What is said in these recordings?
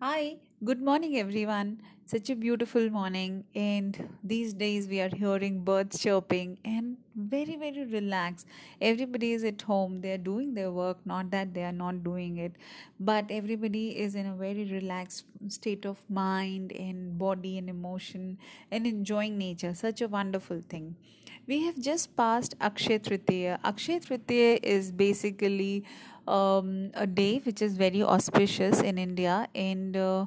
Hi, good morning, everyone. Such a beautiful morning, and these days we are hearing birds chirping and very, very relaxed. Everybody is at home, they are doing their work, not that they are not doing it, but everybody is in a very relaxed state of mind and body and emotion and enjoying nature. Such a wonderful thing. We have just passed Akshay Tritiya. Akshay Tritiya is basically um, a day which is very auspicious in India, and uh,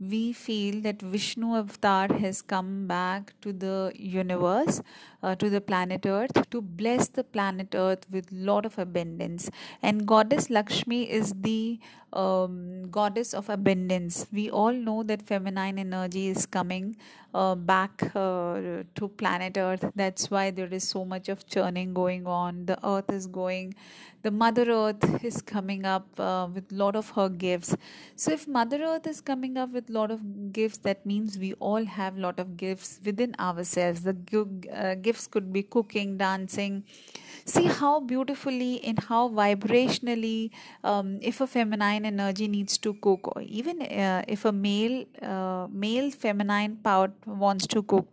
we feel that Vishnu Avatar has come back to the universe, uh, to the planet Earth, to bless the planet Earth with lot of abundance. And Goddess Lakshmi is the um, goddess of abundance. We all know that feminine energy is coming uh, back uh, to planet Earth. That's why there is so much of churning going on. The Earth is going, the Mother Earth is coming up uh, with lot of her gifts. So if Mother Earth is coming up with lot of gifts, that means we all have lot of gifts within ourselves. The uh, gifts could be cooking, dancing see how beautifully and how vibrationally um, if a feminine energy needs to cook or even uh, if a male uh, male feminine part wants to cook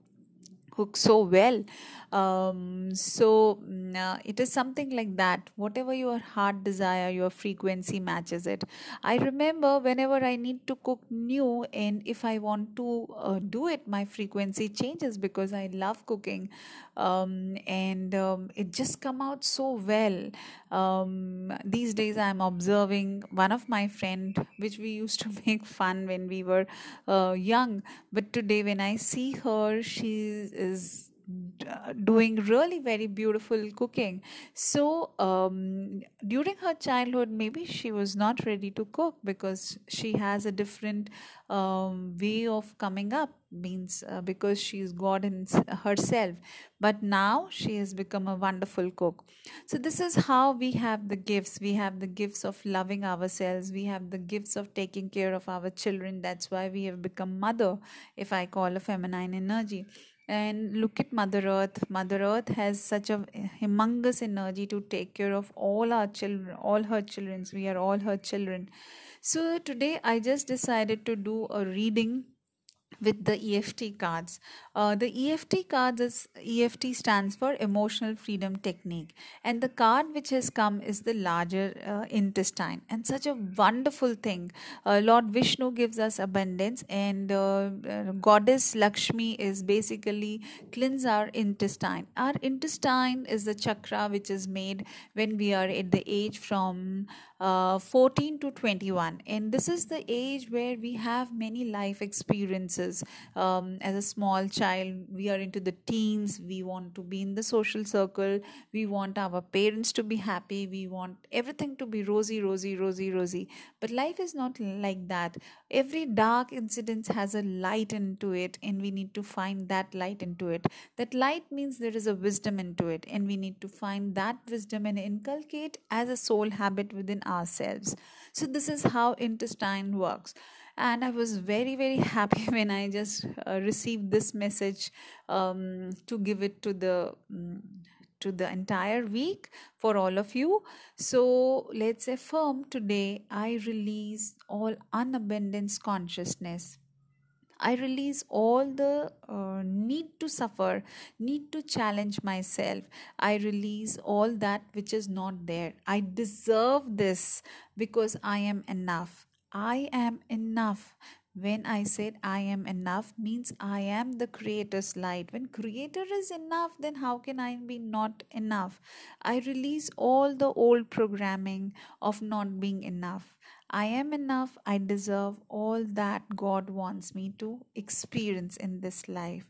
cook so well. Um, so mm, uh, it is something like that. Whatever your heart desire your frequency matches it. I remember whenever i need to cook new and if i want to uh, do it my frequency changes because i love cooking. Um, and um, it just come out so well um, these days i'm observing one of my friend which we used to make fun when we were uh, young. But today when i see her she is doing really very beautiful cooking. So um, during her childhood maybe she was not ready to cook because she has a different um, way of coming up means uh, because she's god in herself. But now she has become a wonderful cook. So this is how we have the gifts. We have the gifts of loving ourselves. We have the gifts of taking care of our children. That's why we have become mother if i call a feminine energy and look at mother earth. Mother earth has such a humongous energy to take care of all our children all her children we are all her children. So today i just decided to do a reading with the EFT cards. Uh, the EFT cards is EFT stands for Emotional Freedom Technique, and the card which has come is the larger uh, intestine, and such a wonderful thing. Uh, Lord Vishnu gives us abundance, and uh, uh, Goddess Lakshmi is basically cleanse our intestine. Our intestine is the chakra which is made when we are at the age from uh, 14 to 21 and this is the age where we have many life experiences um, as a small child we are into the teens. We want to be in the social circle. We want our parents to be happy. We want everything to be rosy rosy rosy rosy. But life is not like that. Every dark incident has a light into it and we need to find that light into it. That light means there is a wisdom into it and we need to find that wisdom and inculcate as a soul habit within ourselves. So this is how intestine works and i was very very happy when i just uh, received this message um, to give it to the um, to the entire week for all of you so let's affirm today i release all unabundance consciousness I release all the uh, need to suffer, need to challenge myself. I release all that which is not there. I deserve this because I am enough. I am enough. When I said I am enough means I am the creator's light. When creator is enough, then how can I be not enough? I release all the old programming of not being enough. I am enough. I deserve all that God wants me to experience in this life.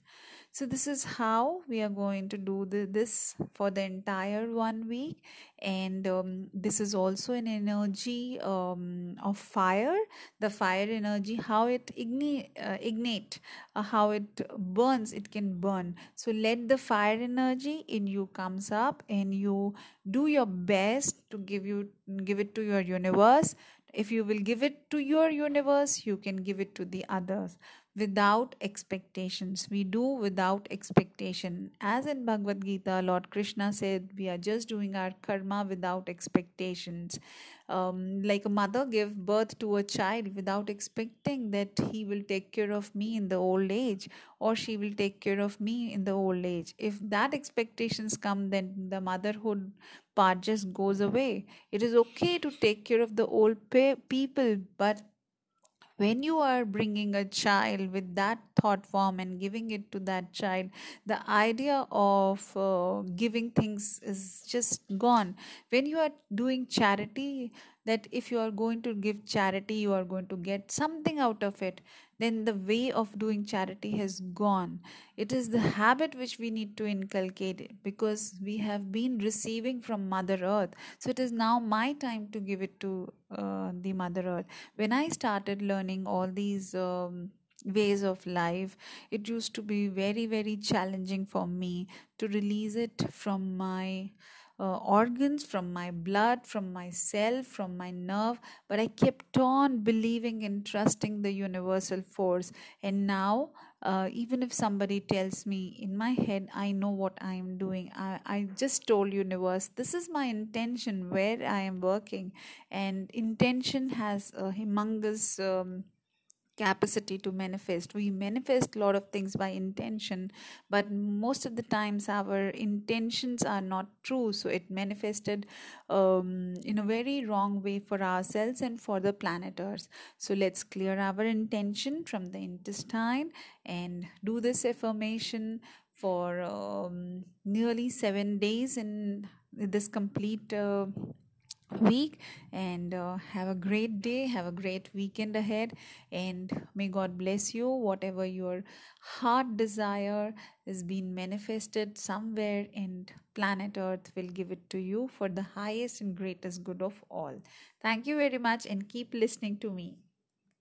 So, this is how we are going to do the, this for the entire one week, and um, this is also an energy um, of fire. The fire energy, how it ignite, uh, ignite uh, how it burns, it can burn. So, let the fire energy in you comes up, and you do your best to give you give it to your universe. If you will give it to your universe you can give it to the others without expectations. We do without expectation. As in Bhagavad Gita, Lord Krishna said, we are just doing our karma without expectations. Um, like a mother give birth to a child without expecting that he will take care of me in the old age or she will take care of me in the old age. If that expectations come, then the motherhood part just goes away. It is okay to take care of the old pe- people, but when you are bringing a child with that thought form and giving it to that child the idea of uh, giving things is just gone when you are doing charity that if you are going to give charity you are going to get something out of it then the way of doing charity has gone. It is the habit which we need to inculcate because we have been receiving from Mother Earth. So it is now my time to give it to uh, the Mother Earth. When I started learning all these. Um, ways of life it used to be very very challenging for me to release it from my uh, organs, from my blood, from myself, from my nerve. But I kept on believing and trusting the universal force. And now, uh, even if somebody tells me in my head, I know what I am doing. I, I just told universe, this is my intention where I am working. And intention has a humongous. Um, capacity to manifest. We manifest a lot of things by intention but most of the times our intentions are not true. So it manifested um, in a very wrong way for ourselves and for the planet earth. So let's clear our intention from the intestine and do this affirmation for um, nearly seven days in this complete uh, week and uh, have a great day have a great weekend ahead and may god bless you. Whatever your heart desire is being manifested somewhere and planet earth will give it to you for the highest and greatest good of all. Thank you very much and keep listening to me